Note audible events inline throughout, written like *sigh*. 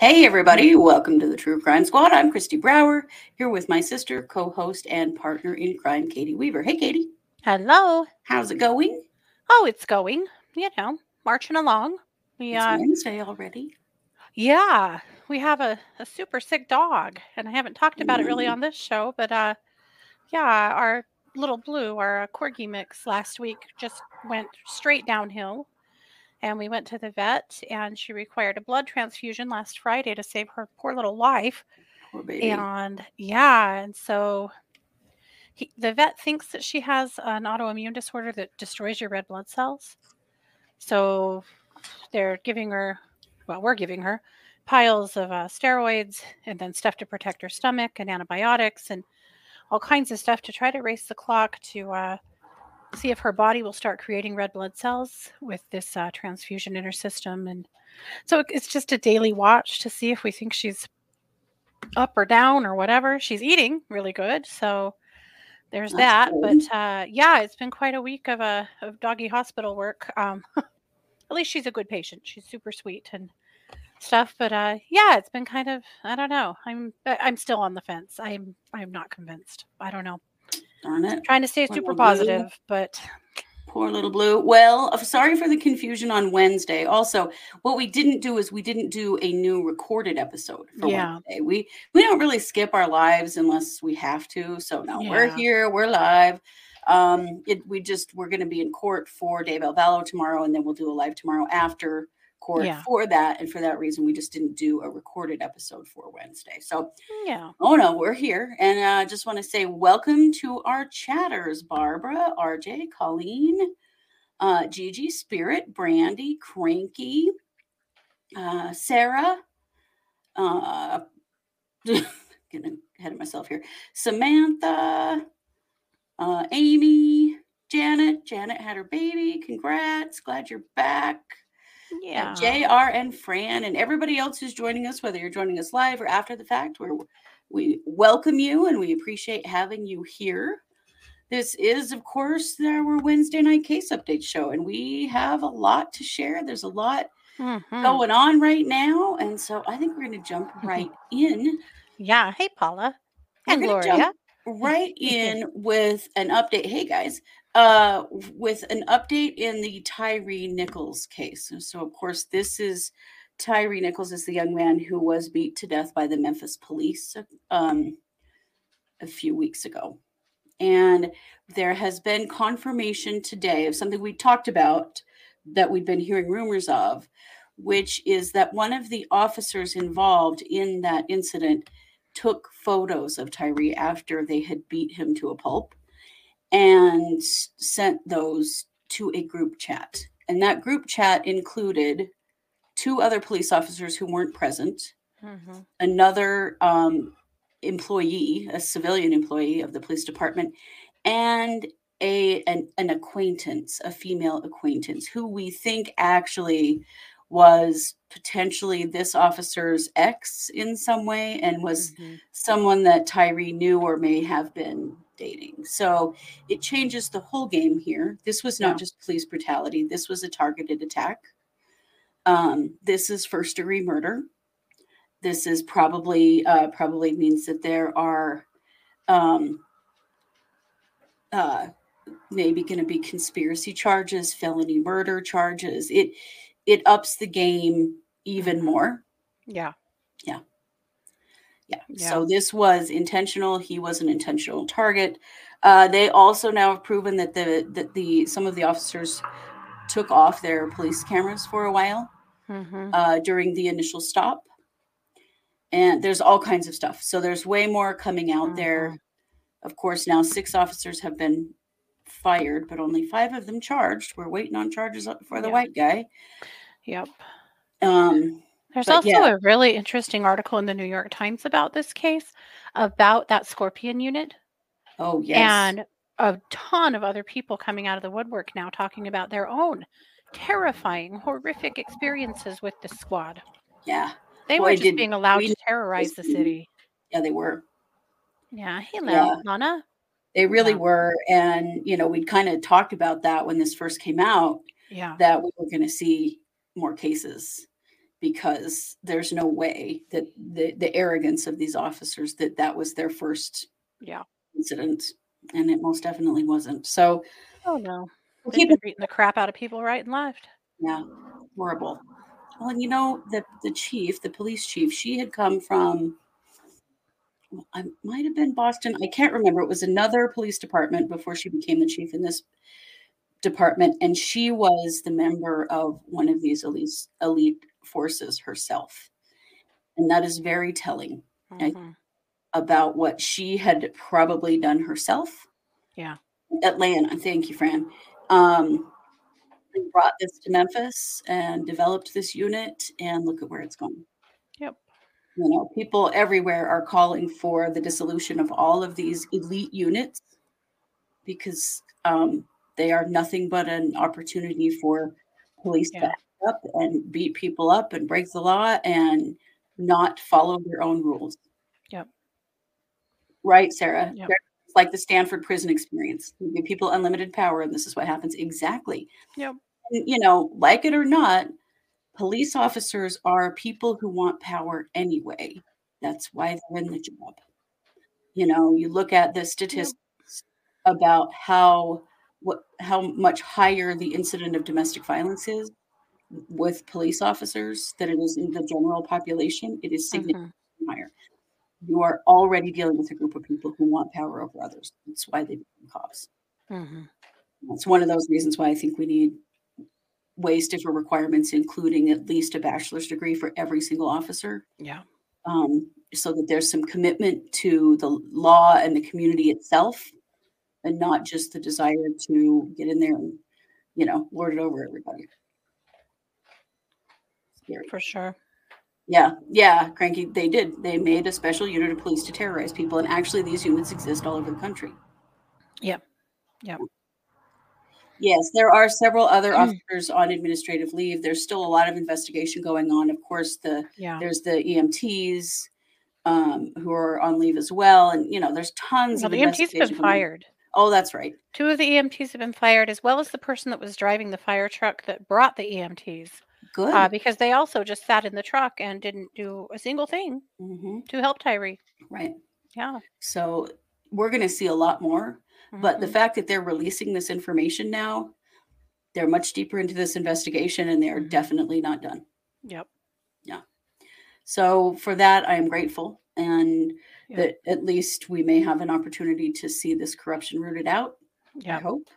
Hey, everybody, welcome to the True Crime Squad. I'm Christy Brower, here with my sister, co host, and partner in crime, Katie Weaver. Hey, Katie. Hello. How's it going? Oh, it's going, you know, marching along. We, it's uh, Wednesday already. Yeah, we have a, a super sick dog, and I haven't talked about mm. it really on this show, but uh, yeah, our little blue, our corgi mix last week just went straight downhill and we went to the vet and she required a blood transfusion last friday to save her poor little life poor and yeah and so he, the vet thinks that she has an autoimmune disorder that destroys your red blood cells so they're giving her well we're giving her piles of uh, steroids and then stuff to protect her stomach and antibiotics and all kinds of stuff to try to race the clock to uh, see if her body will start creating red blood cells with this uh, transfusion in her system. And so it's just a daily watch to see if we think she's up or down or whatever. She's eating really good. So there's That's that. Cool. But uh, yeah, it's been quite a week of a uh, of doggy hospital work. Um, *laughs* at least she's a good patient. She's super sweet and stuff. But uh, yeah, it's been kind of I don't know. I'm I'm still on the fence. I'm I'm not convinced. I don't know. Darn it. Trying to stay super positive, but Poor little blue. Well, sorry for the confusion on Wednesday. Also, what we didn't do is we didn't do a new recorded episode for yeah. Wednesday. We we don't really skip our lives unless we have to. So now yeah. we're here, we're live. Um, it, we just we're going to be in court for Daybell Vallow tomorrow, and then we'll do a live tomorrow after court yeah. for that. And for that reason, we just didn't do a recorded episode for Wednesday. So, yeah. Oh, no, we're here. And I uh, just want to say welcome to our chatters Barbara, RJ, Colleen, uh, Gigi, Spirit, Brandy, Cranky, uh, Sarah, uh, *laughs* getting ahead of myself here, Samantha, uh, Amy, Janet. Janet had her baby. Congrats. Glad you're back. Yeah. JR and Fran and everybody else who's joining us, whether you're joining us live or after the fact, we we welcome you and we appreciate having you here. This is, of course, our Wednesday night case update show, and we have a lot to share. There's a lot mm-hmm. going on right now, and so I think we're going to jump right in. Yeah. Hey, Paula and Gloria. right *laughs* in with an update. Hey, guys uh, with an update in the Tyre Nichols case. So, of course, this is Tyre Nichols is the young man who was beat to death by the Memphis police um, a few weeks ago. And there has been confirmation today of something we talked about that we've been hearing rumors of, which is that one of the officers involved in that incident took photos of Tyre after they had beat him to a pulp and sent those to a group chat. And that group chat included two other police officers who weren't present, mm-hmm. another um, employee, a civilian employee of the police department, and a an, an acquaintance, a female acquaintance, who we think actually was potentially this officer's ex in some way and was mm-hmm. someone that Tyre knew or may have been dating. So it changes the whole game here. This was not yeah. just police brutality, this was a targeted attack. Um, this is first degree murder. This is probably uh, probably means that there are um, uh, maybe going to be conspiracy charges, felony murder charges. It it ups the game even more. Yeah. Yeah. Yeah. yeah. So this was intentional. He was an intentional target. Uh, they also now have proven that the that the some of the officers took off their police cameras for a while mm-hmm. uh, during the initial stop. And there's all kinds of stuff. So there's way more coming out mm-hmm. there. Of course, now six officers have been fired, but only five of them charged. We're waiting on charges for the yeah. white guy. Yep. Um, there's but also yeah. a really interesting article in the New York Times about this case about that Scorpion unit. Oh, yes. And a ton of other people coming out of the woodwork now talking about their own terrifying, horrific experiences with the squad. Yeah. They Boy, were just being allowed we to terrorize the city. Yeah, they were. Yeah. Hello, Yeah. Lana. They really Yeah. were. And, you know, we'd kind of talked about that when this first came out, Yeah. that we were going to see more cases because there's no way that the, the arrogance of these officers that that was their first Yeah. incident. And it most definitely wasn't. So Oh no. we'll keep beating the crap out of people right and left. Yeah, horrible. Well, and you know, the, the chief, the police chief, she had come from, I might have been Boston. I can't remember. It was another police department before she became the chief in this department. And she was the member of one of these elite, elite forces herself. And that is very telling Mhm. about what she had probably done herself. Yeah. Atlanta, thank you, Fran. Um, brought this to Memphis and developed this unit, and look at where it's gone. Yep. You know, people everywhere are calling for the dissolution of all of these elite units because um, they are nothing but an opportunity for police Yeah. Up and beat people up and break the law and not follow their own rules. Yep. Right, Sarah? Yep. It's like the Stanford prison experience. You give people unlimited power, and this is what happens exactly. Yep. And, you know, like it or not, police officers are people who want power anyway. That's why they're in the job. You know, you look at the statistics about how what how much higher the incident of domestic violence is with police officers than it is in the general population. It is significantly Mhm. higher. You are already dealing with a group of people who want power over others. That's why they become cops. Mhm. That's one of those reasons why I think we need way stiffer requirements, including at least a bachelor's degree for every single officer, Yeah. um, so that there's some commitment to the law and the community itself, and not just the desire to get in there and, you know, lord it over everybody. Scary. For sure. Yeah, yeah, cranky. They did. They made a special unit of police to terrorize people, and actually, these units exist all over the country. Yeah, yeah. Yes, there are several other Mm. officers on administrative leave. There's still a lot of investigation going on. Of course, the Yeah. there's the EMTs um, who are on leave as well, and you know, there's tons Well, of the EMT's been investigation going on. fired. Oh, that's right. Two of the EMTs have been fired, as well as the person that was driving the fire truck that brought the EMTs, Good. uh, because they also just sat in the truck and didn't do a single thing Mhm, to help Tyre. Right. Yeah. So we're going to see a lot more. But the Mhm. fact that they're releasing this information now, they're much deeper into this investigation, and they're Mhm. definitely not done. Yep. Yeah. So for that, I am grateful, and Yeah. that at least we may have an opportunity to see this corruption rooted out. Yeah. I hope.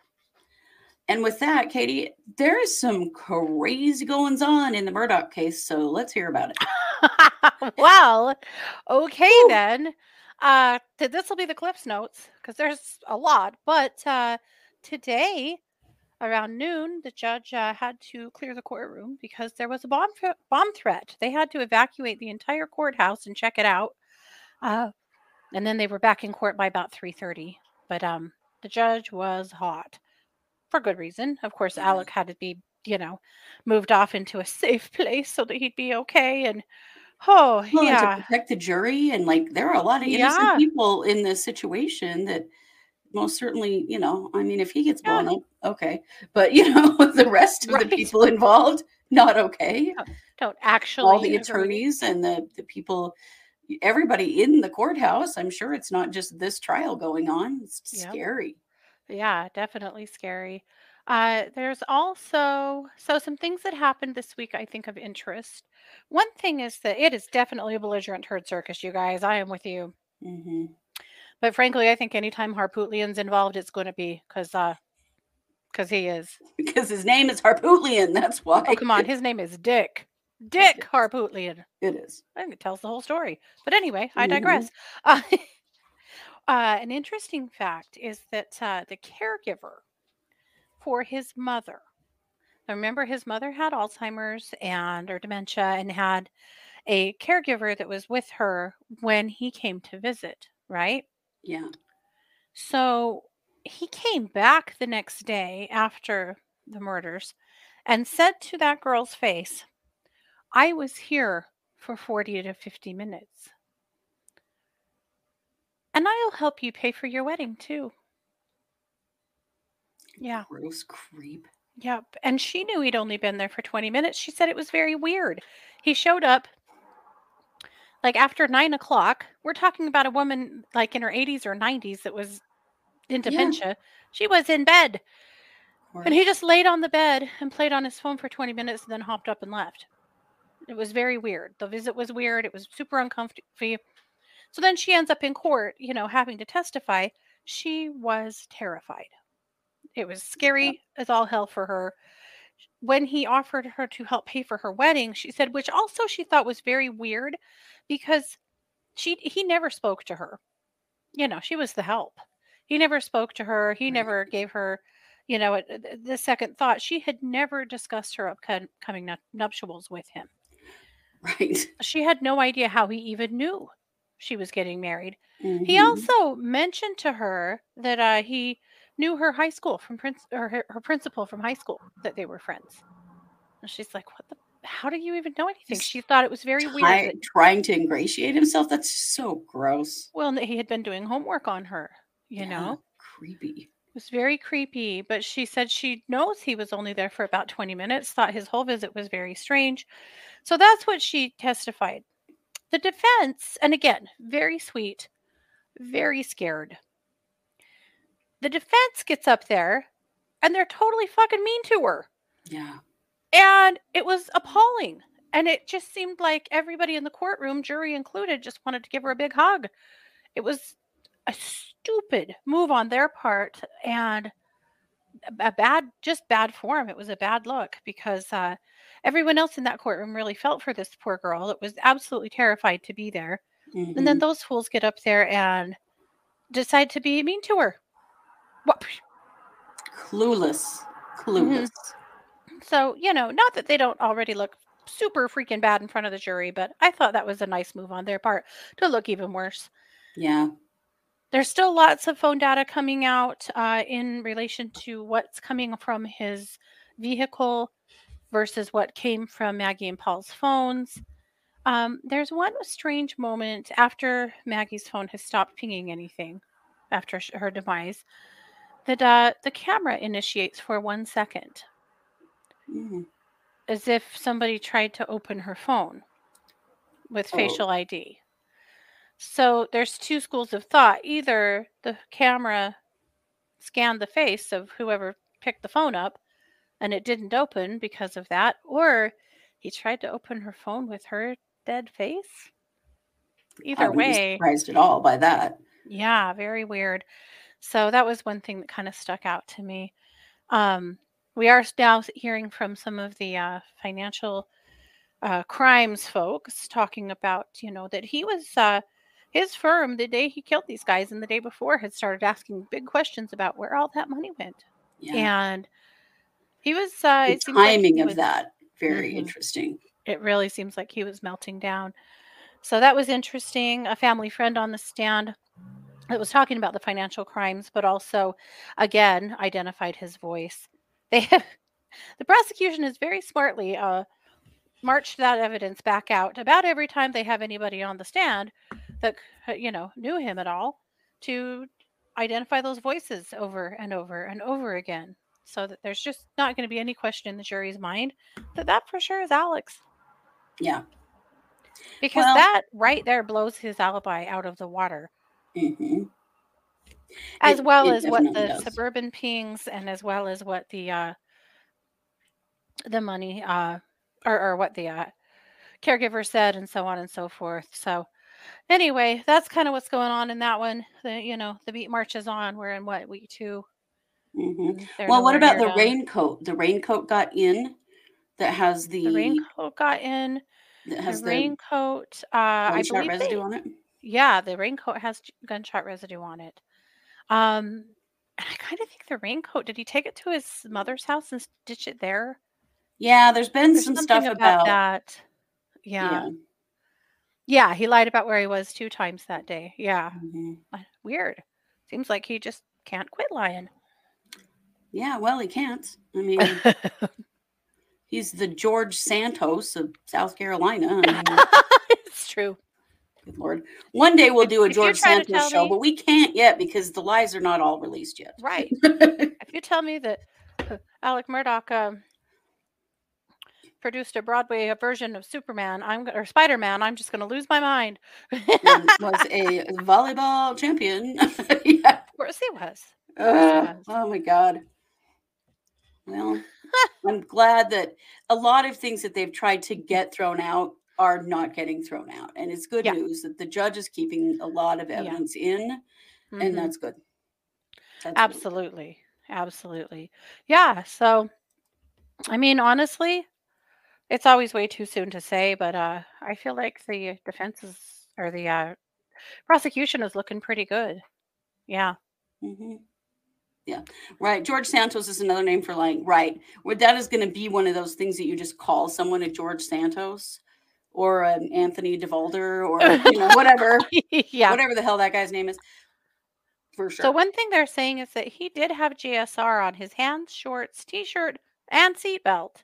And with that, Katie, there is some crazy goings on in the Murdaugh case, so let's hear about it. *laughs* well, okay Whew. then. Uh, this will be the Cliffs notes because there's a lot. But uh, today, around noon, the judge uh, had to clear the courtroom because there was a bomb thre- bomb threat. They had to evacuate the entire courthouse and check it out. Uh, and then they were back in court by about three thirty. But um, the judge was hot for good reason. Of course, Yeah. Alex had to be, you know, moved off into a *laughs* safe place so that he'd be okay. And oh Well, and to yeah, protect the jury, and like there are a lot of innocent Yeah. people in this situation that most certainly, you know, I mean, if he gets Yeah. blown up, okay, but you know, *laughs* the rest of Right. the people involved, not okay. don't actually All the agree. attorneys and the the people, everybody in the courthouse. I'm sure it's not just this trial going on. It's Yep. scary. Yeah, definitely scary. Uh, there's also so some things that happened this week I think of interest. One thing is that it is definitely a belligerent herd circus, you guys. I am with you. hmm But frankly, I think anytime Harpootlian's involved, it's going to be because uh, because he is. Because his name is Harpootlian. That's why. Oh, come on, his name is Dick. Dick. Harpootlian. It is. I think it tells the whole story. But anyway, I Mhm. digress. *laughs* Uh, uh, an interesting fact is that uh, the caregiver for his mother, now remember his mother had Alzheimer's and or dementia and had a caregiver that was with her when he came to visit, right? Yeah. So he came back the next day after the murders and said to that girl's face, I was here for 40 to 50 minutes. And I'll help you pay for your wedding too. Yeah. Gross creep. Yep. And she knew he'd only been there for 20 minutes. She said it was very weird. He showed up like after nine o'clock. We're talking about a woman like in her 80s or 90s that was in Yeah. She was in bed. And he just laid on the bed and played on his phone for 20 minutes and then hopped up and left. It was very weird. The visit was weird. It was super uncomfortable. So then she ends up in court, you know, having to testify. She was terrified. It was scary as all hell for her. When he offered her to help pay for her wedding, she said, which also she thought was very weird because she he never spoke to her. You know, she was the help. He never spoke to her. He Right. never gave her you know, the second thought, she had never discussed her upcoming nu- nuptials with him. right. She had no idea how he even knew she was getting married. He Mhm. also mentioned to her that uh, he knew her high school from prince or her, her principal from high school that they were friends. And she's like, "What the? How do you even know anything?" She thought it was very weird. That, trying to ingratiate himself. That's so gross. well, he had been doing homework on her. You Yeah, know, creepy. It was very creepy, but she said she knows he was only there for about 20 minutes, thought his whole visit was very strange. So that's what she testified. The defense, and again, very sweet, very scared. The defense gets up there and they're totally fucking mean to her. Yeah. And it was appalling. And it just seemed like everybody in the courtroom, jury included, just wanted to give her a big hug. It was a stupid move on their part and a- bad, just bad form. It was a bad look because uh, everyone else in that courtroom really felt for this poor girl. It was absolutely terrified to be there. And then Mhm. those fools get up there and decide to be mean to her. What? clueless. Mm-hmm. Clueless. So, you know, not that they don't already look super freaking bad in front of the jury, but I thought that was a nice move on their part to look even worse. Yeah. There's still lots of phone data coming out uh, in relation to what's coming from his vehicle versus what came from Maggie and Paul's phones. Um, there's one strange moment after Maggie's phone has stopped pinging anything after her demise that uh, the camera initiates for one second Mhm. as if somebody tried to open her phone with Oh. facial ID. So there's two schools of thought. Either the camera scanned the face of whoever picked the phone up and it didn't open because of that, or he tried to open her phone with her dead face. Either be way, surprised at all by that. yeah, very weird. So that was one thing that kind of stuck out to me. Um, we are now hearing from some of the uh, financial uh, crimes folks talking about, you know, that he was uh, his firm the day he killed these guys and the day before had started asking big questions about where all that money went, Yeah. and he was. Uh, the seems like timing he of was- that very Mhm. interesting. it really seems like he was melting down. So that was interesting. A family friend on the stand that was talking about the financial crimes, but also, again, identified his voice. *laughs* They have, the prosecution has very smartly uh, marched that evidence back out about every time they have anybody on the stand that you know knew him at all to identify those voices over and over and over again so that there's just not going to be any question in the jury's mind that that for sure is alex Yeah. because Well- that right there blows his alibi out of the water, hmm as It- well it as what the does. suburban pings and as well as what the uh, the money uh, or, or what the uh, caregiver said, and so on and so forth. So, anyway, that's kind of what's going on in that one. The you know the beat marches on. We're in what week two. Hmm Well, what about the raincoat? The raincoat got in. That has the, The raincoat got in. that The has the, raincoat. Uh, I believe residue they, on it. Yeah, the raincoat has gunshot residue on it. Um, and I kind of think the raincoat. Did he take it to his mother's house and stitch it there? Yeah, there's been There's some stuff about, about, that. Yeah. yeah. yeah, He lied about where he was two times that day. Yeah, Mhm. uh, weird. Seems like he just can't quit lying. Yeah, well, he can't. I *laughs* mean, he's the George Santos of South Carolina. I mean, it's true. good Lord. One day we'll do a if George Santos show, me- but we can't yet because the lies are not all released yet. Right. *laughs* if you tell me that uh, Alex Murdaugh um, produced a Broadway version of Superman, I'm or Spider Man, I'm just going to lose my mind. was a *laughs* volleyball champion. yeah. Of course he was. Was. oh my god. Well, I'm glad that a lot of things that they've tried to get thrown out are not getting thrown out. And it's good Yeah. news that the judge is keeping a lot of Yeah. evidence in, Mhm. and that's good. That's really good. Absolutely. Absolutely. Yeah. So, I mean, honestly, it's always way too soon to say, but uh, I feel like the defense is, or the uh, prosecution is looking pretty good. Yeah. Mhm. Yeah, right. George Santos is another name for like, Right. Where that is going to be one of those things that you just call someone a George Santos or an Anthony DeVolder or you know whatever, *laughs* yeah. whatever the hell that guy's name is. For sure. So, one thing they're saying is that he did have GSR on his hands, shorts, t shirt, and seatbelt,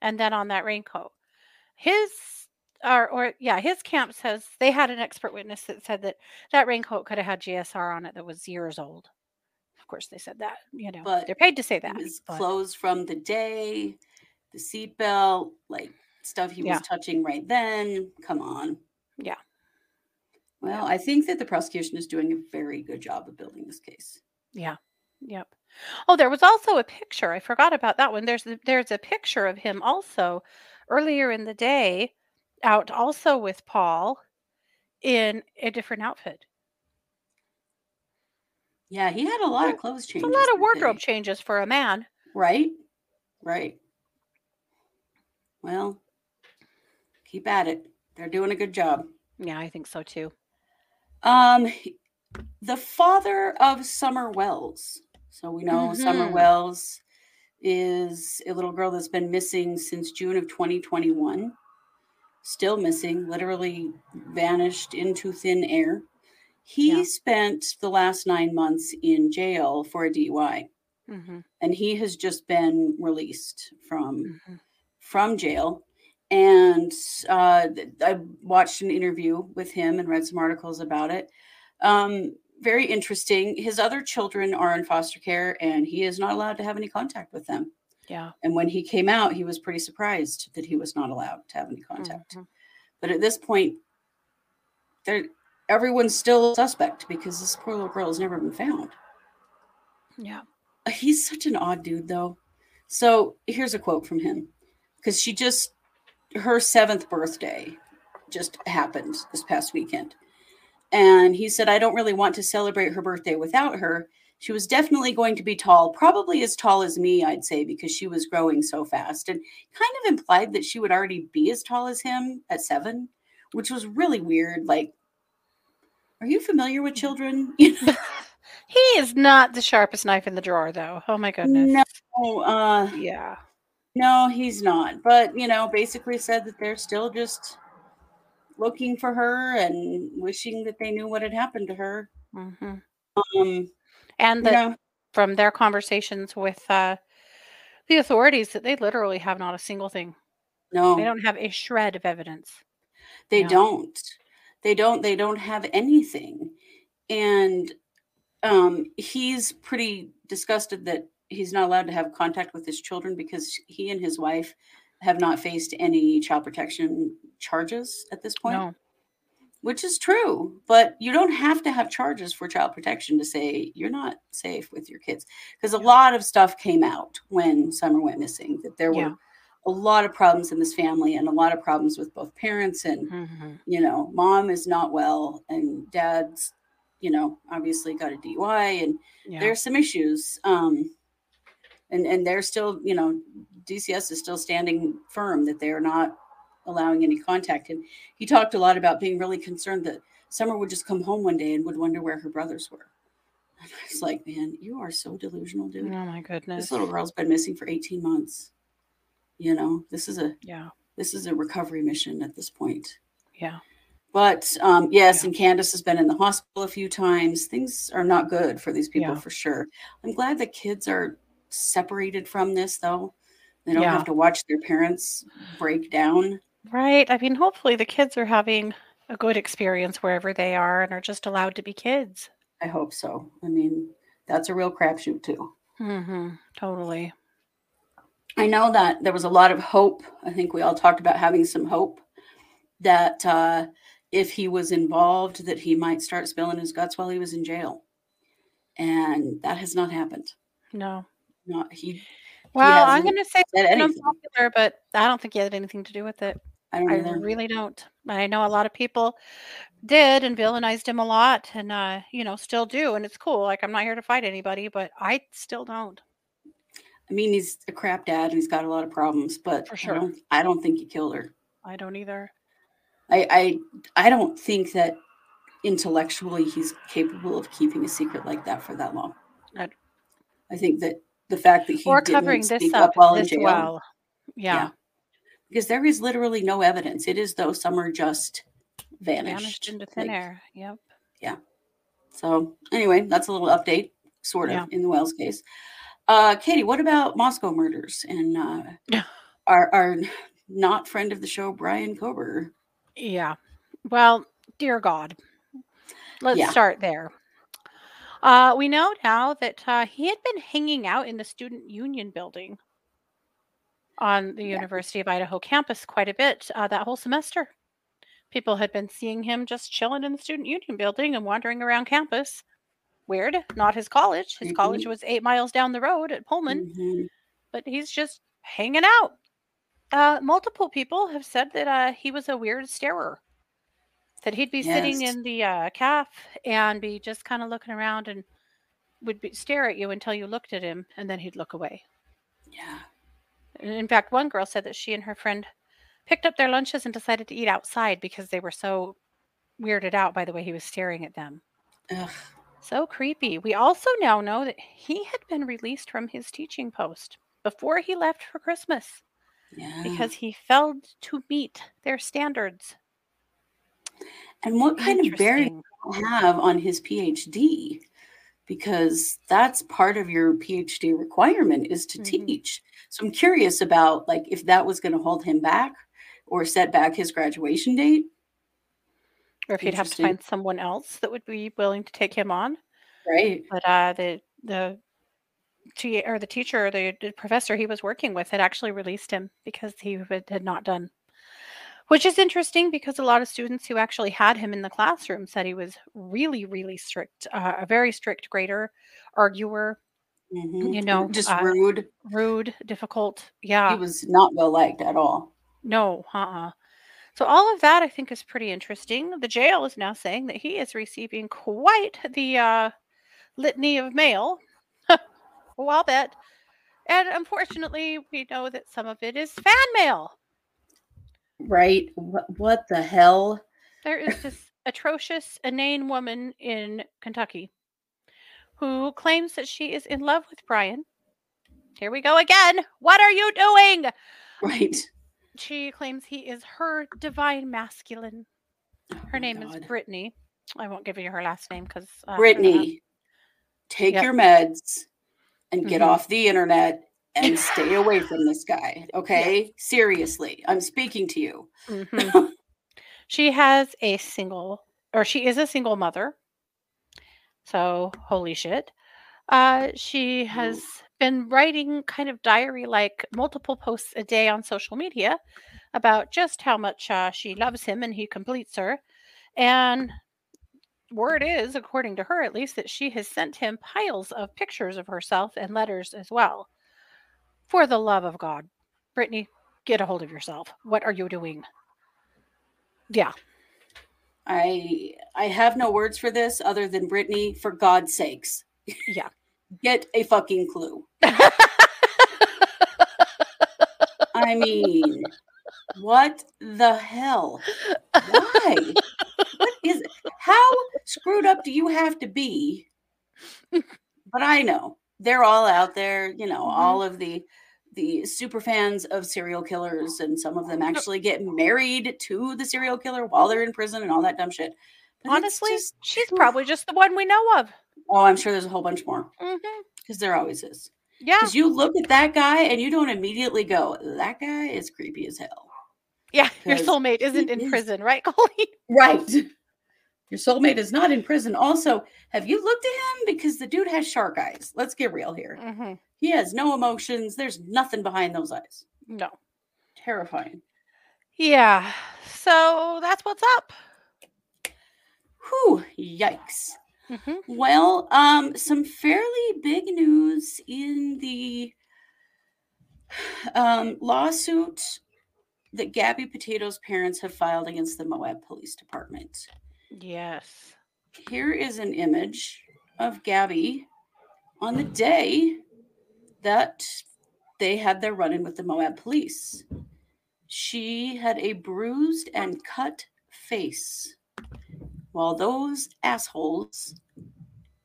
and then on that raincoat. His, or, or, yeah, his camp says they had an expert witness that said that that raincoat could have had GSR on it that was years old. Of course, they said that, you know, But they're paid to say that. his but- clothes from the day, the seatbelt, like stuff he Yeah. was touching right then. Come on. Yeah. Well, I think that the prosecution is doing a very good job of building this case. Yeah. Yep. Oh, there was also a picture. I forgot about that one. There's there's a picture of him also earlier in the day out also with Paul in a different outfit. Yeah, he had a lot of clothes It's changes. a lot of wardrobe changes for a man. Right? Right. Well, keep at it. They're doing a good job. Yeah, I think so too. Um the father of Summer Wells. So we know Summer Mhm. Wells is a little girl that's been missing since June of 2021. Still missing, literally vanished into thin air. He Yeah. spent the last 9 months in jail for a DUI hmm and he has just been released from hmm from jail. And uh, I watched an interview with him and read some articles about it. Um, very interesting. His other children are in foster care, and he is not allowed to have any contact with them. Yeah. And when he came out, he was pretty surprised that he was not allowed to have any contact. Mhm. But at this point, there everyone's still suspect because this poor little girl has never been found. Yeah. Uh, he's such an odd dude, though. So here's a quote from him because she just, her seventh birthday just happened this past weekend. And he said, I don't really want to celebrate her birthday without her. She was definitely going to be tall, probably as tall as me, I'd say, because she was growing so fast. And kind of implied that she would already be as tall as him at seven, which was really weird. Like, are you familiar with children? *laughs* He is not the sharpest knife in the drawer, though. Oh my goodness. No, uh, Yeah. no, he's not. But you know, basically said that they're still just looking for her and wishing that they knew what had happened to her. hmm Um, And you know, from their conversations with uh, the authorities, that they literally have not a single thing. no, They don't have a shred of evidence. they don't. They don't. They don't have anything. And um, he's pretty disgusted that he's not allowed to have contact with his children because he and his wife have not faced any child protection charges at this point. No. which is true but you don't have to have charges for child protection to say you're not safe with your kids because a lot of stuff came out when summer went missing that there Yeah. were a lot of problems in this family and a lot of problems with both parents and hmm you know mom is not well and dad's you know obviously got a dui and Yeah. there's some issues um and and they're still you know dcs is still standing firm that they're not allowing any contact. And he talked a lot about being really concerned that summer would just come home one day and would wonder where her brothers were. And *laughs* i was like man you are so delusional dude. Oh my goodness. this little girl's been missing for 18 months you know this is a Yeah. this is a recovery mission at this point Yeah. But um, yes, yeah. and Candus has been in the hospital a few times. Things are not good for these people yeah. for sure. I'm glad the kids are separated from this, though. They don't yeah. have to watch their parents break down. Right. I mean, hopefully the kids are having a good experience wherever they are and are just allowed to be kids. I hope so. I mean, that's a real crapshoot, too. Mm-hmm. Totally. I know that there was a lot of hope. I think we all talked about having some hope that uh, if he was involved, that he might start spilling his guts while he was in jail, and that has not happened. No, not he. Well, he I'm going to say something unpopular, but I don't think he had anything to do with it. I, I really don't. I know a lot of people did and villainized him a lot, and uh, you know, still do, and it's cool. Like I'm not here to fight anybody, but I still don't. I mean, he's a crap dad and he's got a lot of problems, but for sure, I don't, I don't think he killed her. I don't either. I, I, I don't think that intellectually he's capable of keeping a secret like that for that long. I, I think that the fact that he or covering this up, up while in jail, well. yeah. yeah. because there is literally no evidence. It is though some are just vanished, vanished into thin like, air. Yep. Yeah. So anyway, that's a little update, sort of, yeah. in the Wells case. Uh, Katie, what about Moscow murders and uh, our, our not friend of the show, Brian Kohberger? Yeah. Well, dear God, let's yeah. start there. Uh, we know now that uh, he had been hanging out in the Student Union building on the yeah. University of Idaho campus quite a bit uh, that whole semester. People had been seeing him just chilling in the Student Union building and wandering around campus. Weird. Not his college. His mm-hmm. college was eight miles down the road at Pullman, mm-hmm. but he's just hanging out. Uh, multiple people have said that uh, he was a weird starer. That he'd be yes. sitting in the uh, calf and be just kind of looking around and would be, stare at you until you looked at him, and then he'd look away. Yeah. In fact, one girl said that she and her friend picked up their lunches and decided to eat outside because they were so weirded out by the way he was staring at them. Ugh. So creepy. We also now know that he had been released from his teaching post before he left for Christmas yeah. because he failed to meet their standards. And what kind of bearing have on his PhD? Because that's part of your PhD requirement is to mm-hmm. teach. So I'm curious about like if that was going to hold him back or set back his graduation date or if you'd have to find someone else that would be willing to take him on. Right. But uh, the the t- or the teacher, the, the, professor he was working with, had actually released him because he had, had not done. Which is interesting because a lot of students who actually had him in the classroom said he was really, really strict, uh, a very strict grader, arguer. Mm-hmm. You know, just uh, rude, rude, difficult. Yeah, he was not well liked at all. No, uh, uh so all of that I think is pretty interesting. The jail is now saying that he is receiving quite the uh, litany of mail. *laughs* well, I'll bet. And unfortunately, we know that some of it is fan mail. Right. What, what the hell? There is this atrocious, inane woman in Kentucky who claims that she is in love with Brian. Here we go again. What are you doing? *laughs* Right. She claims he is her divine masculine. Oh her name God. is Brittany. I won't give you her last name because uh, Brittany, take yep. your meds and get mm-hmm. off the internet and stay away *laughs* from this guy. Okay, seriously, I'm speaking to you. Mm-hmm. *laughs* she has a single, or she is a single mother. So holy shit. Uh, she has been writing kind of diary like multiple posts a day on social media about just how much uh, she loves him and he completes her. And word is, according to her at least, that she has sent him piles of pictures of herself and letters as well. For the love of God, Brittany, get a hold of yourself. What are you doing? Yeah. I I have no words for this other than Brittany, for God's sakes. Yeah. Get a fucking clue. I mean, what the hell? Why? what is it? How screwed up do you have to be? But I know they're all out there, you know, mm-hmm. all of the the super fans of serial killers, and some of them actually get married to the serial killer while they're in prison and all that dumb shit. But Honestly, just- she's probably just the one we know of. Oh, I'm sure there's a whole bunch more hmm because there always is. Yeah, Because you look at that guy and you don't immediately go, that guy is creepy as hell. yeah. Your soulmate isn't in is- prison, right, *laughs* Colleen? Right. Your soulmate is not in prison. Also, have you looked at him? Because the dude has shark eyes. Let's get real here. hmm He has no emotions. There's nothing behind those eyes. No. Terrifying. Yeah. So that's what's up. Whew, yikes. Hmm Well, um, some fairly big news in the um, lawsuit that Gabby Petito's parents have filed against the Moab Police Department. Yes. Here is an image of Gabby on the day that they had their run in with the Moab police. She had a bruised and cut face, while those assholes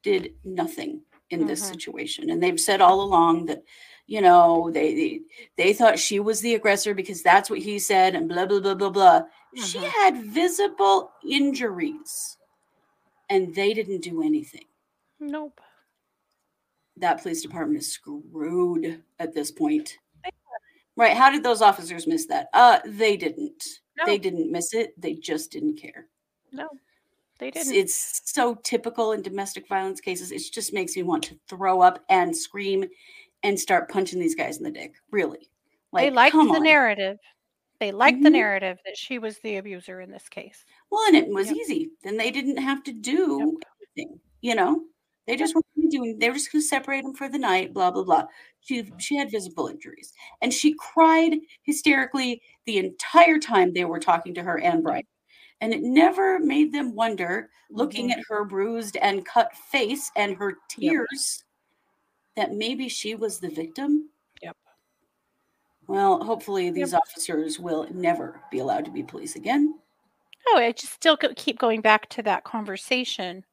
did nothing in this Mhm. situation. And they've said all along that, you know, they, they they thought she was the aggressor because that's what he said, and blah blah blah blah blah. She Mhm. had visible injuries, and they didn't do anything Nope. that police department is screwed at this point. Right. How did those officers miss that? Uh they didn't. They didn't miss it. They just didn't care. No. They It's, didn't. it's so typical in domestic violence cases. It just makes me want to throw up and scream and start punching these guys in the dick. Really. they liked the on. narrative. They liked the Mhm. narrative that she was the abuser in this case. Well, and it was Yep. easy. Then they didn't have to do anything, you know? They just were gonna do they were just gonna separate them for the night, blah, blah, blah. She she had visible injuries. And she cried hysterically the entire time they were talking to her and Brian. And it never made them wonder, looking Mhm. at her bruised and cut face and her tears, that maybe she was the victim. Yep. Well, hopefully these officers will never be allowed to be police again. Oh, I just still keep going back to that conversation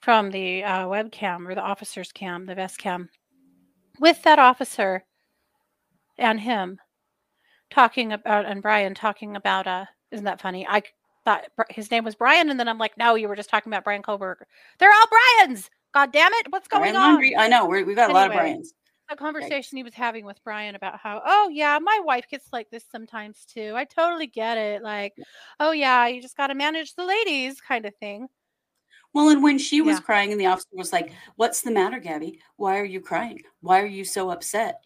from the uh, webcam or the officer's cam, the vest cam, with that officer and him talking about, and Brian talking about, uh, isn't that funny? I thought his name was Brian, and then I'm like, no, you were just talking about Brian Kohberger. They're all Brian's. God damn it. What's going Brian on? Laundrie, I know we're, we've got a lot of Brian's. a conversation he was having with Brian about how, oh yeah, my wife gets like this sometimes too. I totally get it. Like, oh yeah, you just got to manage the ladies, kind of thing. Well, and when she was Yeah. crying, and the officer was like, "What's the matter, Gabby? Why are you crying? Why are you so upset?"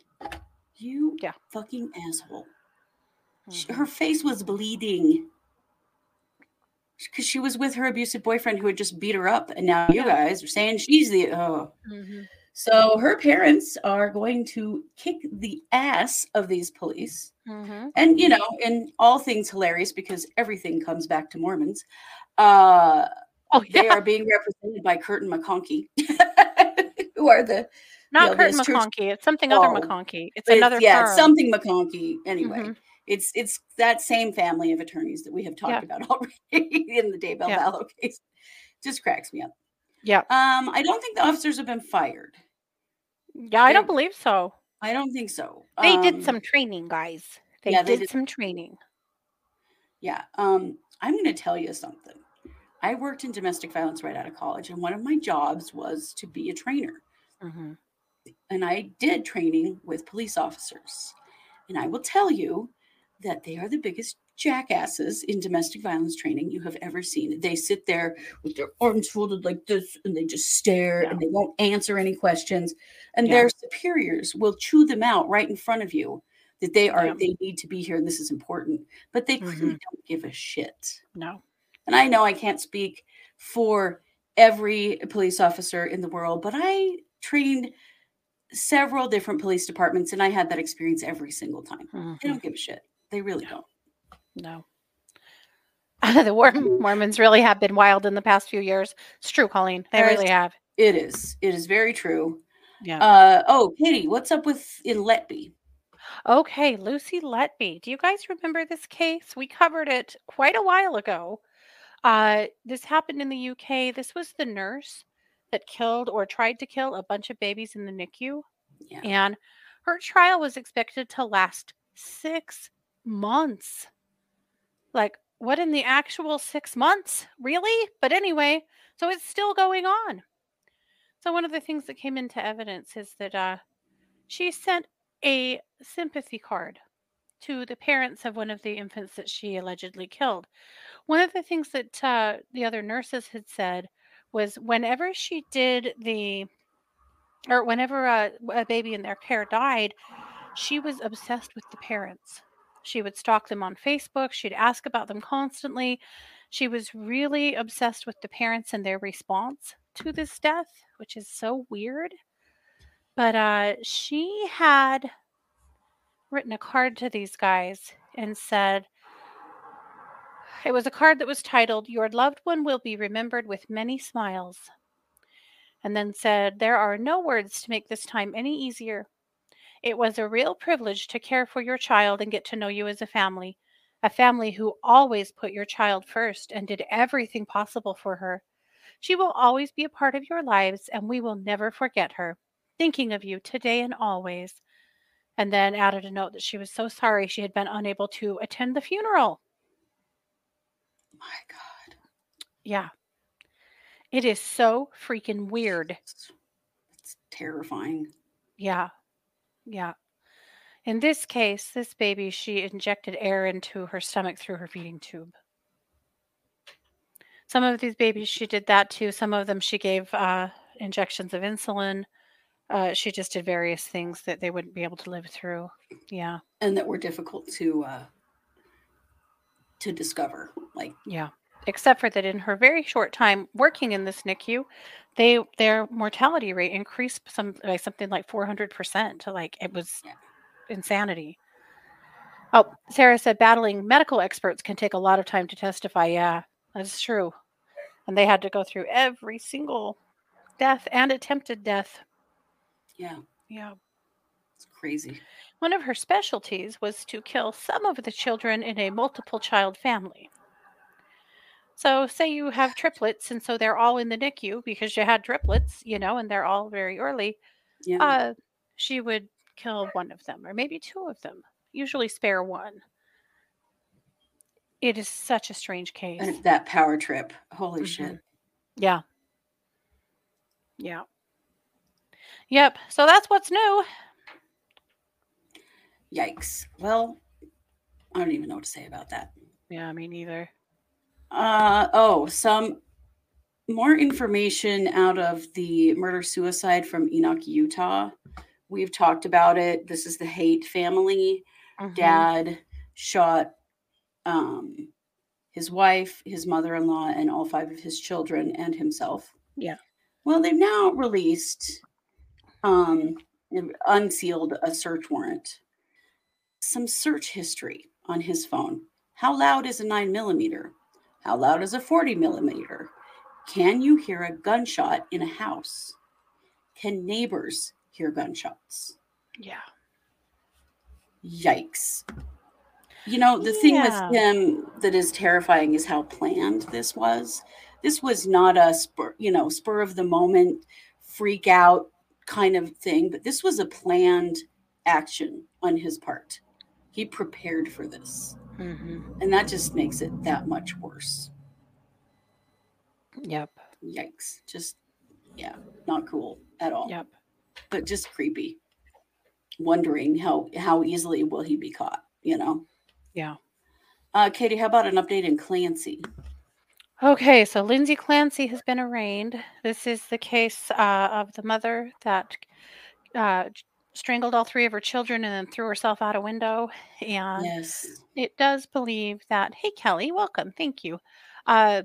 You Yeah. fucking asshole. Sh- Mhm. Her face was bleeding because she was with her abusive boyfriend who had just beat her up, and now you guys are saying she's the oh. Mhm. So her parents are going to kick the ass of these police. Mhm. and you know and all things hilarious because everything comes back to mormons uh Oh they are being represented by curtin McConkie *laughs* who are the not yeah, Curtin church- McConkie. It's something other Oh, McConkie. It's but another yeah firm. something McConkie anyway Mhm. It's it's that same family of attorneys that we have talked Yeah. about *laughs* already in the Daybell Yeah. Vallow case just cracks me up Yeah, um i don't think the officers have been fired yeah. I don't believe so. i don't think so They Um, did some training, guys. They yeah, they did did- some training. Yeah. Um, I'm going to tell you something. I worked in domestic violence right out of college, and one of my jobs was to be a trainer. Mm-hmm. And I did training with police officers. And I will tell you that they are the biggest jackasses in domestic violence training you have ever seen. They sit there with their arms folded like this and they just stare Yeah. and they won't answer any questions. And Yeah. their superiors will chew them out right in front of you that they are Yeah. they need to be here and this is important. But they Mm-hmm. clearly don't give a shit. No. And I know I can't speak for every police officer in the world, but I trained several different police departments and I had that experience every single time. They Mhm. don't give a shit. They really don't. No. *laughs* the Mormons really have been wild in the past few years. It's true, Colleen. They There's- really have. It is. It is very true. Yeah. Uh oh, Katie, what's up with in Letby? Okay, Lucy Letby. Do you guys remember this case? We covered it quite a while ago. Uh, this happened in the UK. This was the nurse that killed or tried to kill a bunch of babies in the NICU. Yeah. And Her trial was expected to last six months. Like, what in the actual six months? Really? But anyway, so it's still going on. So, one of the things that came into evidence is that uh, she sent a sympathy card to the parents of one of the infants that she allegedly killed. One of the things that uh, the other nurses had said was whenever she did the, or whenever a, a baby in their care died, she was obsessed with the parents. She would stalk them on Facebook. She'd ask about them constantly. She was really obsessed with the parents and their response to this death, which is so weird. But uh, she had written a card to these guys and said, it was a card that was titled, Your loved one will be remembered with many smiles. And then said, There are no words to make this time any easier. It was a real privilege to care for your child and get to know you as a family, a family who always put your child first and did everything possible for her. She will always be a part of your lives, and we will never forget her. Thinking of you today and always. And then added a note that she was so sorry she had been unable to attend the funeral. My God. Yeah. It is so freaking weird. It's, terrifying. Yeah. Yeah. In this case, this baby, she injected air into her stomach through her feeding tube. Some of these babies, she did that too. Some of them, she gave uh, injections of insulin. Uh, she just did various things that they wouldn't be able to live through. Yeah. And that were difficult to uh, to discover. Like, Yeah. Except for that in her very short time working in this NICU, they their mortality rate increased some by something like 400%. Like it was insanity. Oh, Sarah said battling medical experts can take a lot of time to testify. Yeah, that's true. And they had to go through every single death and attempted death. yeah, Yeah. it's crazy. One of her specialties was to kill some of the children in a multiple child family. So, say you have triplets, and so they're all in the NICU because you had triplets, you know, and they're all very early. Yeah. Uh, she would kill one of them, or maybe two of them, usually spare one. It is such a strange case. and that power trip. Holy Mhm. shit. Yeah. Yeah. Yep. So that's what's new. Yikes. Well, I don't even know what to say about that. Yeah, me neither. Uh oh, some more information out of the murder suicide from Enoch, Utah. We've talked about it. This is the Haight family. Mhm. Dad shot um his wife, his mother-in-law, and all five of his children and himself. Yeah. Well, they've now released um unsealed a search warrant. Some search history on his phone. How loud is a nine millimeter? How loud is a 40 millimeter? Can you hear a gunshot in a house? Can neighbors hear gunshots? Yeah. Yikes. You know, the thing with him that is terrifying is how planned this was. This was not a spur, you know, spur of the moment, freak out kind of thing, but this was a planned action on his part. He prepared for this. Hmm And that just makes it that much worse. Yep. Yikes. Just, yeah, not cool at all. Yep. But just creepy. Wondering how how easily will he be caught, you know? Yeah. Uh, Katie, how about an update in Clancy? Okay, so Lindsay Clancy has been arraigned. This is the case uh, of the mother that uh, strangled all three of her children and then threw herself out a window. And Yes. it does believe that, hey, Kelly, welcome. Thank you. Uh,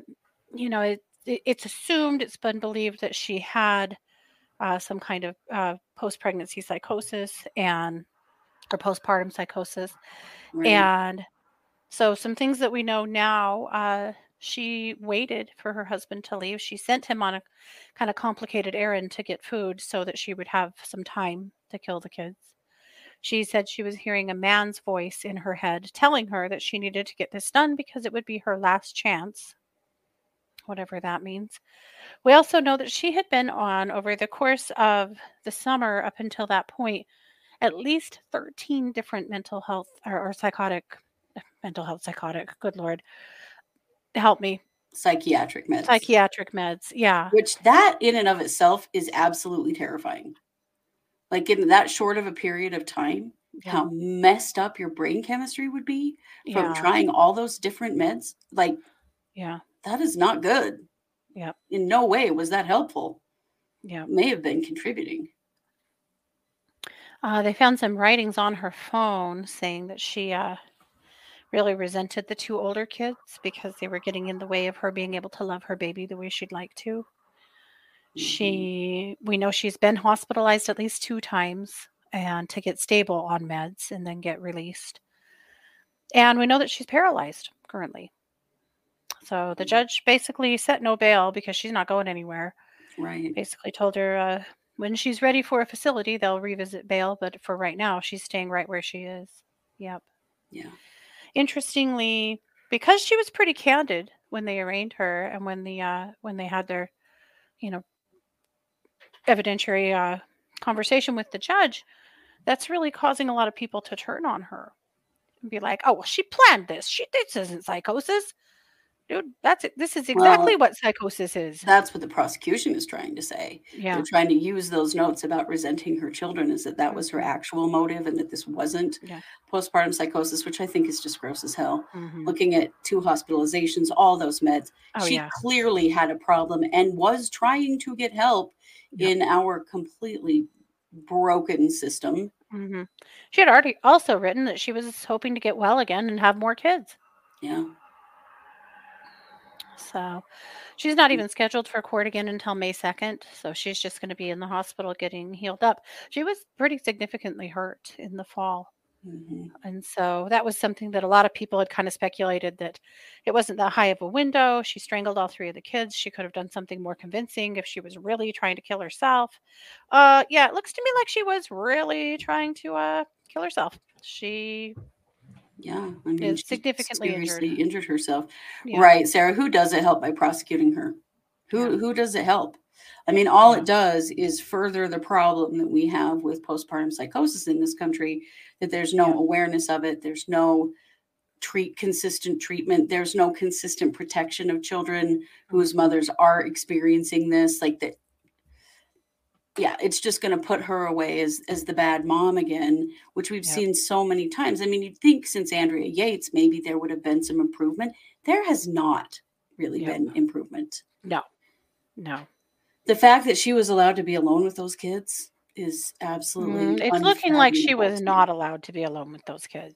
you know, it, it, it's assumed, it's been believed that she had uh, some kind of uh, post pregnancy psychosis and or postpartum psychosis. Right. And so, some things that we know now uh, she waited for her husband to leave. She sent him on a kind of complicated errand to get food so that she would have some time to kill the kids. She said she was hearing a man's voice in her head telling her that she needed to get this done because it would be her last chance, whatever that means. We also know that she had been on over the course of the summer up until that point at least 13 different mental health or, or psychotic, mental health psychotic, good Lord, help me, Psychiatric meds. psychiatric meds. Yeah. which that in and of itself is absolutely terrifying. Like in that short of a period of time, Yeah. how messed up your brain chemistry would be from Yeah. trying all those different meds. Like Yeah. that is not good. Yeah. In no way was that helpful. Yeah. May have been contributing. Uh, they found some writings on her phone saying that she uh, really resented the two older kids because they were getting in the way of her being able to love her baby the way she'd like to. Mhm. She, we know she's been hospitalized at least two times and to get stable on meds and then get released. And we know that she's paralyzed currently. So the Mm. judge basically set no bail because she's not going anywhere. Right. Basically told her uh, when she's ready for a facility, they'll revisit bail. But for right now, she's staying right where she is. Yep. Yeah. Interestingly, because she was pretty candid when they arraigned her and when the uh, when they had their, you know, evidentiary uh, conversation with the judge, that's really causing a lot of people to turn on her and be like, "Oh, well, she planned this. She this isn't psychosis, dude. That's it. This is exactly what psychosis is." That's what the prosecution is trying to say. Yeah. They're trying to use those notes about resenting her children is that that was her Mhm. actual motive and that this wasn't Yeah. postpartum psychosis, which I think is just gross as hell. Mhm. Looking at two hospitalizations, all those meds, Oh she yeah. clearly had a problem and was trying to get help In our completely broken system. hmm She had already also written that she was hoping to get well again and have more kids. Yeah. So she's not Mm. even scheduled for court again until May 2nd. So she's just going to be in the hospital getting healed up. She was pretty significantly hurt in the fall. Mhm. And so that was something that a lot of people had kind of speculated that it wasn't that high of a window. She strangled all three of the kids. She could have done something more convincing if she was really trying to kill herself. Uh yeah, it looks to me like she was really trying to uh kill herself. She Yeah. I mean, Is significantly injured. seriously injured herself. yeah. Right, Sarah. Who does it help by prosecuting her? Who Yeah. who does it help? I mean, all it does is further the problem that we have with postpartum psychosis in this country. That there's no Yeah. awareness of it. There's no treat consistent treatment. There's no consistent protection of children whose mm-hmm. mothers are experiencing this. Like that. Yeah, it's just going to put her away as as the bad mom again, which we've Yep. seen so many times. I mean, you'd think since Andrea Yates, maybe there would have been some improvement. There has not really Yep. been improvement. No. No. The fact that she was allowed to be alone with those kids is absolutely. Mm, it's looking like she was not allowed to be alone with those kids.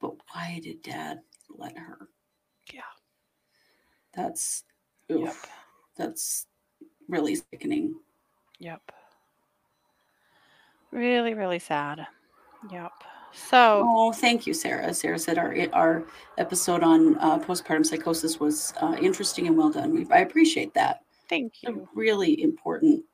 But why did Dad let her? Yeah. That's. Yep. That's really sickening. Yep. Really, really sad. Yep. So, Oh, thank you, Sarah. Sarah said our our episode on uh, postpartum psychosis was uh, interesting and well done. We, I appreciate that. Thank you. A really important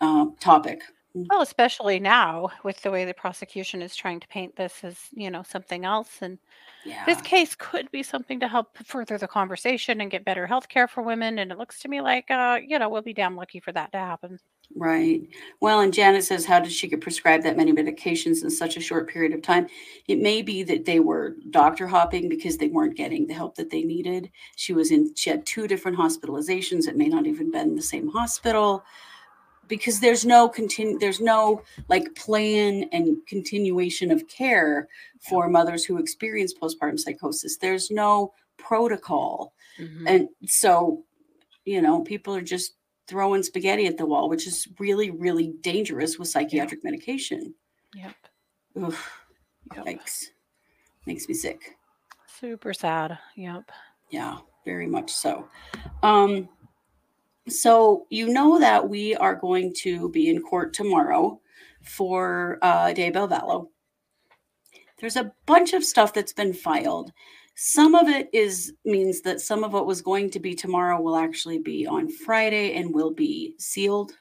uh, topic. Well, especially now with the way the prosecution is trying to paint this as, you know, something else. And Yeah. this case could be something to help further the conversation and get better health care for women. And it looks to me like, uh, you know, we'll be damn lucky for that to happen. Right. Well, and Janet says, how did she get prescribed that many medications in such a short period of time? It may be that they were doctor hopping because they weren't getting the help that they needed. She was in, she had two different hospitalizations. It may not even been the same hospital because there's no continue, there's no like plan and continuation of care for mothers who experience postpartum psychosis. There's no protocol. Mhm. And so, you know, people are just throwing spaghetti at the wall, which is really, really dangerous with psychiatric medication. Yep. Oof, Yep. yikes. Makes me sick. Super sad. Yep. Yeah, very much so. Um, so you know that we are going to be in court tomorrow for uh, Daybell Vallow. There's a bunch of stuff that's been filed. Some of it is means that some of what was going to be tomorrow will actually be on Friday and will be sealed.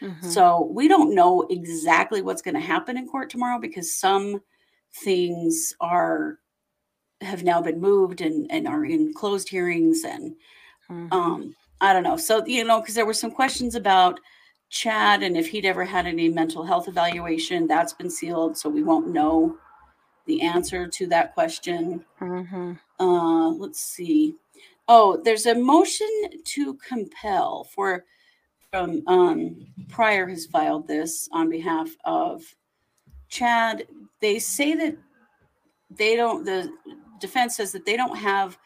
Mhm. So we don't know exactly what's going to happen in court tomorrow because some things are have now been moved and and are in closed hearings and Mhm. um i don't know so you know because there were some questions about Chad and if he'd ever had any mental health evaluation. That's been sealed, so we won't know the answer to that question. Mm-hmm. Uh, let's see. Oh, there's a motion to compel for from um, Pryor has filed this on behalf of Chad. They say that they don't. The defense says that they don't have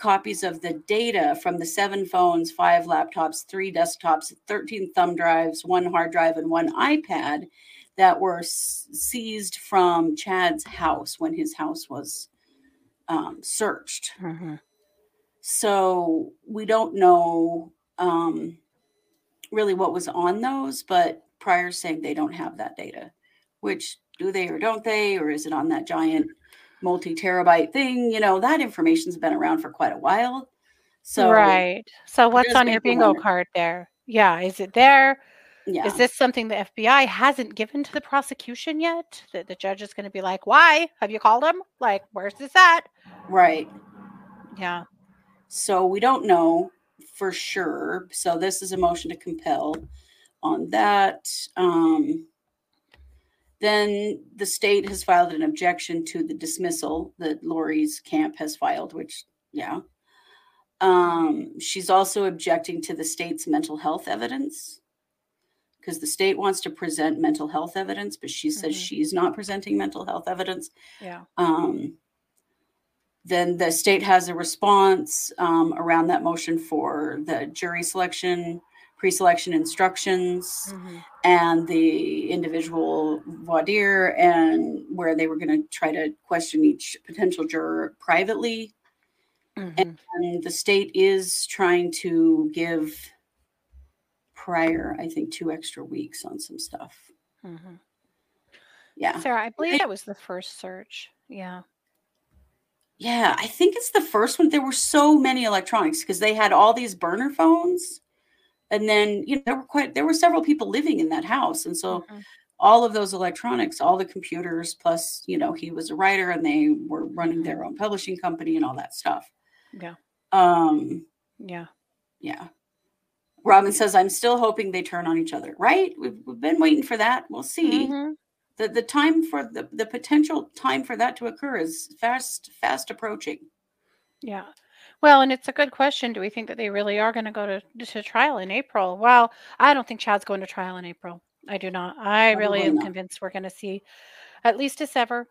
copies of the data from the seven phones, five laptops, three desktops, 13 thumb drives, one hard drive, and one iPad that were seized from Chad's house when his house was um, searched. Mm-hmm. So we don't know um, really what was on those, but Pryor's saying they don't have that data. Which do they or don't they, or is it on that giant multi terabyte thing? You know, that information's been around for quite a while. So right. So what's on your bingo wonder. card there? Yeah. Is it there? yeah, Is this something the FBI hasn't given to the prosecution yet? That the judge is going to be like, "Why have you called him? Like, where's this at?" right. Yeah. So we don't know for sure. So this is a motion to compel on that. Um, then the state has filed an objection to the dismissal that Lori's camp has filed, which, yeah. Um, she's also objecting to the state's mental health evidence because the state wants to present mental health evidence, but she says Mhm. she's not presenting mental health evidence. Yeah. Um, then the state has a response um, around that motion for the jury selection, pre-selection instructions, Mhm. and the individual voir dire, and where they were going to try to question each potential juror privately. Mhm. And the state is trying to give Pryor I think, two extra weeks on some stuff. Mhm. Yeah. Sarah, I believe that was the first search. Yeah. Yeah, I think it's the first one. There were so many electronics because they had all these burner phones. And then, you know, there were quite there were several people living in that house. And so Mhm. all of those electronics, all the computers, plus, you know, he was a writer and they were running their own publishing company and all that stuff. Yeah. Um, Yeah. yeah. Robin says, I'm still hoping they turn on each other. Right? We've, we've been waiting for that. We'll see. Mhm. The the time for the, the potential time for that to occur is fast, fast approaching. Yeah. Well, and it's a good question. Do we think that they really are going to go to to trial in April? Well, I don't think Chad's going to trial in April. I do not. I really Probably am not. convinced we're going to see at least a sever.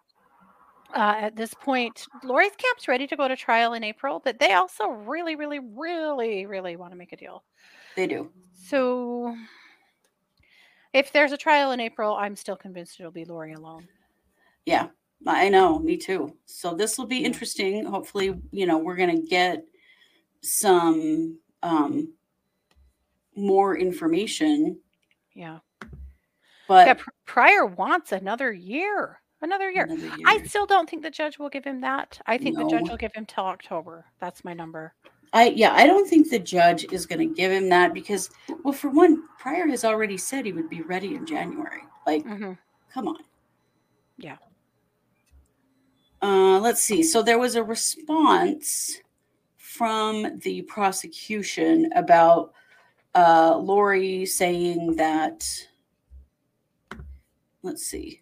Uh, at this point, Lori's camp's ready to go to trial in April, but they also really, really, really, really want to make a deal. They do. So, if there's a trial in April, I'm still convinced it'll be Lori alone. Yeah, I know. Me too. So this will be interesting. Hopefully, you know, we're going to get some um, more information. Yeah. But yeah. Pryor wants another year. Another year. another I still don't think the judge will give him that. I think the judge will give him till October. That's my number. I yeah, I don't think the judge is going to give him that because, well, for one, Pryor has already said he would be ready in January. Like, hmm come on. Yeah. Uh, let's see. So there was a response from the prosecution about uh, Lori saying that. Let's see.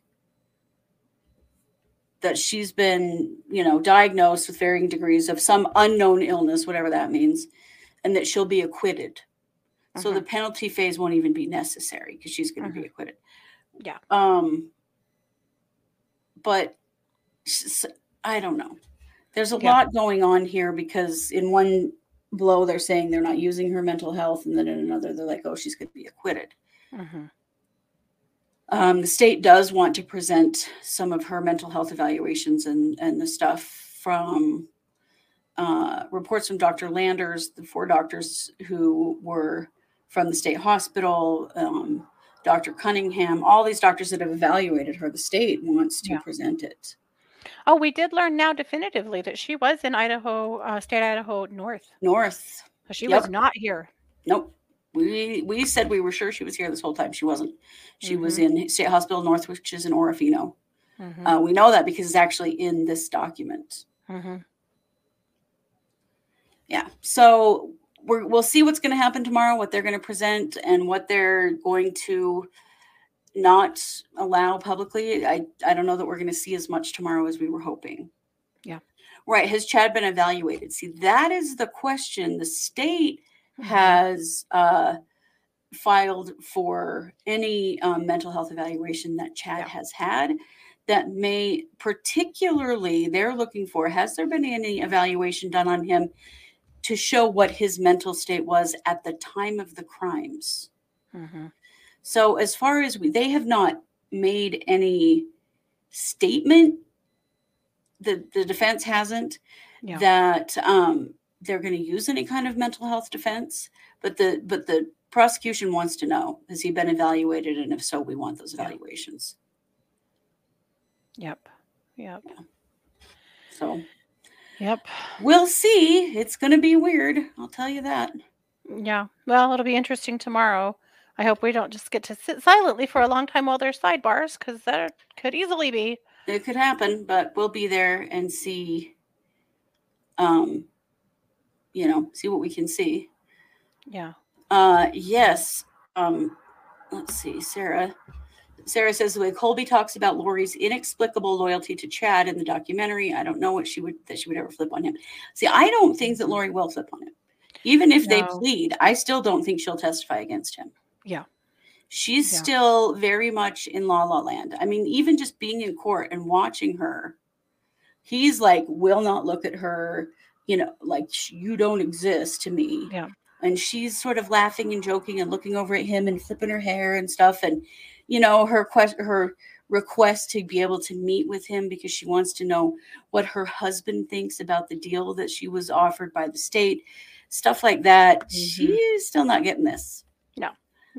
That she's been, you know, diagnosed with varying degrees of some unknown illness, whatever that means, and that she'll be acquitted. So the penalty phase won't even be necessary because she's going to be acquitted. Yeah. Um. But I don't know. There's a Yeah. lot going on here because in one blow they're saying they're not using her mental health, and then in another they're like, oh, she's going to be acquitted. hmm Um, the state does want to present some of her mental health evaluations and and the stuff from uh, reports from Dr. Landers, the four doctors who were from the state hospital, um, Dr. Cunningham, all these doctors that have evaluated her. The state wants to Yeah. present it. Oh, we did learn now definitively that she was in Idaho, uh, state Idaho North. North. So She Yep. was not here. Nope. We we said we were sure she was here this whole time. She wasn't. She was Mhm. in State Hospital North, which is in Orofino. hmm Uh, we know that because it's actually in this document. hmm Yeah. So we're, we'll see what's going to happen tomorrow, what they're going to present, and what they're going to not allow publicly. I I don't know that we're going to see as much tomorrow as we were hoping. Yeah. Right. Has Chad been evaluated? See, that is the question. The state Mhm. has uh, filed for any um, mental health evaluation that Chad Yeah. has had that may particularly they're looking for has there been any evaluation done on him to show what his mental state was at the time of the crimes Mhm. So as far as we they have not made any statement the the defense hasn't Yeah. that um they're going to use any kind of mental health defense but the but the prosecution wants to know has he been evaluated and if so we want those evaluations Yep. Yep. so Yep. we'll see it's going to be weird i'll tell you that Yeah. Well, it'll be interesting tomorrow. I hope we don't just get to sit silently for a long time while there's sidebars, because that could easily be. it could happen but we'll be there and see um you know see what we can see Yeah. Uh, yes. Um, let's see, Sarah. Sarah says the way Colby talks about Lori's inexplicable loyalty to Chad in the documentary, I don't know what she would that she would ever flip on him. See, I don't think that Lori will flip on him. Even if they plead, I still don't think she'll testify against him. Yeah. She's Yeah. still very much in La La Land. I mean, even just being in court and watching her, he's like, will not look at her, you know, like you don't exist to me Yeah. and she's sort of laughing and joking and looking over at him and flipping her hair and stuff and you know her quest her request to be able to meet with him because she wants to know what her husband thinks about the deal that she was offered by the state stuff like that Mhm. she's still not getting this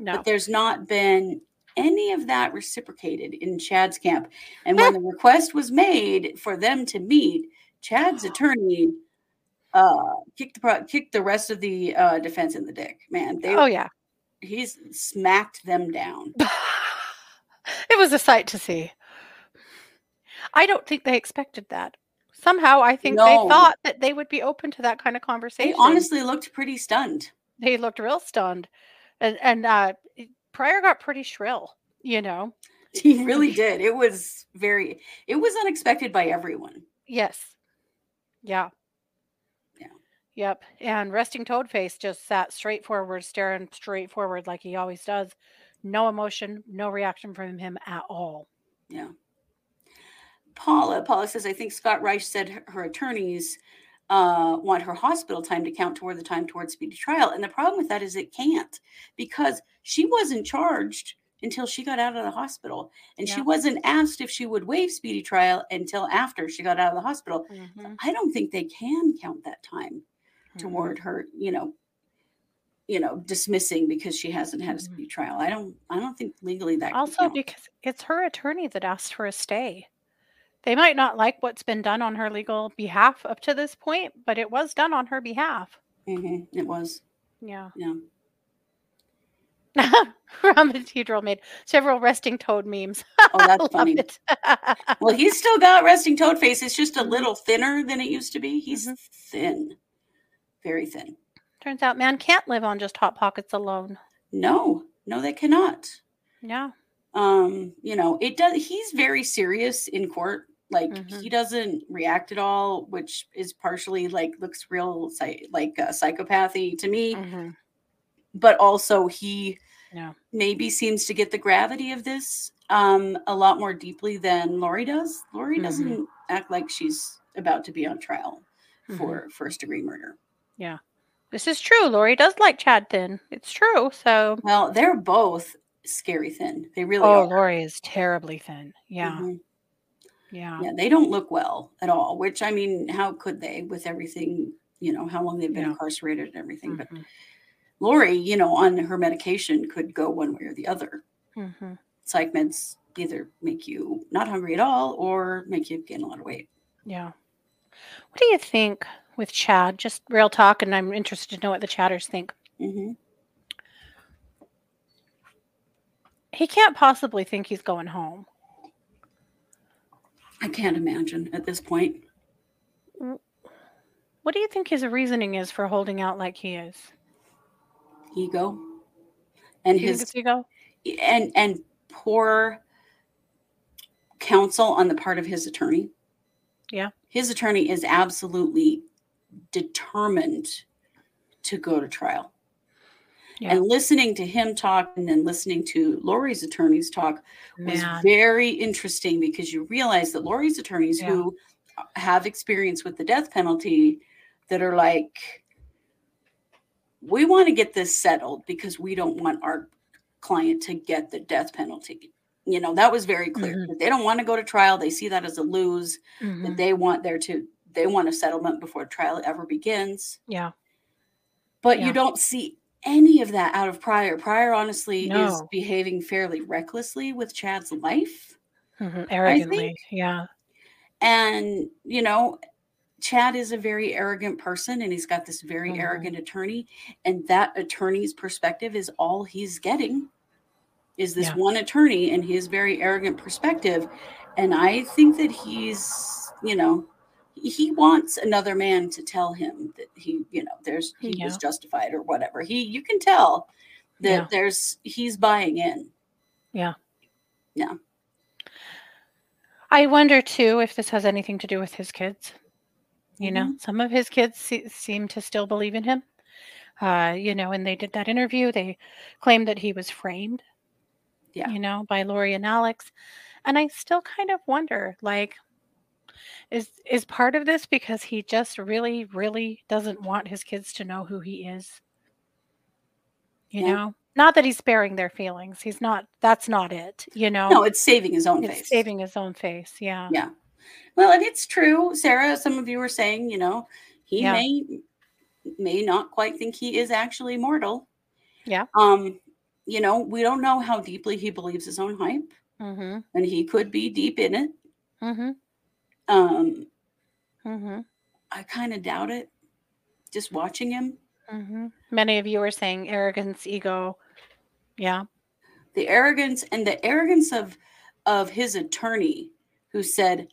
No. but there's not been any of that reciprocated in Chad's camp. And when the request was made for them to meet, Chad's *gasps* attorney uh kicked the pro- kicked the rest of the uh defense in the dick. Man, they oh yeah. he's smacked them down. *laughs* it was a sight to see. I don't think they expected that. Somehow, I think No. they thought that they would be open to that kind of conversation. They honestly looked pretty stunned. they looked real stunned, and and uh, Pryor got pretty shrill. You know. *laughs* He really *laughs* did. It was very it was unexpected by everyone. Yes. Yeah. Yeah. Yep. And resting toad face just sat straight forward, staring straight forward like he always does. No emotion, no reaction from him at all. Yeah. Paula, Paula says, I think Scott Reich said her, her attorneys uh, want her hospital time to count toward the time towards speedy trial. And the problem with that is it can't because she wasn't charged until she got out of the hospital. And she wasn't asked if she would waive speedy trial until after she got out of the hospital. Mhm, I don't think they can count that time mhm. toward her, you know, you know, dismissing because she hasn't had a Mhm. speedy trial. I don't I don't think legally that can Also, because it's her attorney that asked for a stay. They might not like what's been done on her legal behalf up to this point, but it was done on her behalf. Mhm, it was. Yeah. *laughs* Yeah. Ramatedral made several resting toad memes. *laughs* Oh, that's funny. *laughs* Well, he's still got resting toad face. It's just a little thinner than it used to be. He's Mhm. thin, very thin. Turns out man can't live on just hot pockets alone. No, no, they cannot. Yeah. Um, you know, it does. He's very serious in court. Like Mhm. he doesn't react at all, which is partially like looks real like uh, psychopathy to me. Mhm. But also he Yeah. maybe seems to get the gravity of this um a lot more deeply than Lori does. Lori Mhm. doesn't act like she's about to be on trial Mhm. for first degree murder. Yeah. This is true. Lori does like Chad Thin. It's true. So, Well, they're both scary thin. They really oh, are. Lori is terribly thin. Yeah. Mhm. Yeah. Yeah, they don't look well at all, which I mean, how could they with everything, you know, how long they've been Yeah. incarcerated and everything. But Mhm. Lori, you know, on her medication could go one way or the other. Mhm. Psych meds either make you not hungry at all or make you gain a lot of weight. Yeah. What do you think with Chad? Just real talk, and I'm interested to know what the chatters think. hmm He can't possibly think he's going home. I can't imagine at this point. What do you think his reasoning is for holding out like he is? ego and his ego? and and poor counsel on the part of his attorney. Yeah. His attorney is absolutely determined to go to trial. Yeah. And listening to him talk and then listening to Lori's attorneys talk was very interesting because you realize that Lori's attorneys Yeah. who have experience with the death penalty that are like, we want to get this settled because we don't want our client to get the death penalty. You know, that was very clear. Mhm. They don't want to go to trial. They see that as a lose. That Mhm. they want there to they want a settlement before trial ever begins. Yeah. But Yeah. you don't see any of that out of Pryor. Pryor honestly is behaving fairly recklessly with Chad's life. Mhm. Arrogantly. Yeah. And, you know, Chad is a very arrogant person and he's got this very Mhm. arrogant attorney. And that attorney's perspective is all he's getting is this Yeah. one attorney and his very arrogant perspective. And I think that he's, you know, he wants another man to tell him that he, you know, there's he Yeah. was justified or whatever. He you can tell that Yeah. there's he's buying in. Yeah. Yeah. I wonder too if this has anything to do with his kids. You know, some of his kids se- seem to still believe in him. Uh, you know, and they did that interview. They claimed that he was framed. Yeah. You know, by Lori and Alex, and I still kind of wonder, like, is is part of this because he just really, really doesn't want his kids to know who he is. You Yeah. know, not that he's sparing their feelings. He's not. That's not it. You know, No, it's saving his own it's face. saving his own face. Yeah. Yeah. Well, and it's true, Sarah. Some of you were saying, you know, he Yeah. may may not quite think he is actually mortal. Yeah. Um, you know, we don't know how deeply he believes his own hype, Mm-hmm. and he could be deep in it. Mm-hmm. Um, Mm-hmm. I kind of doubt it. Just watching him, Mm-hmm. Many of you are saying arrogance, ego. Yeah. the arrogance and the arrogance of of his attorney, who said,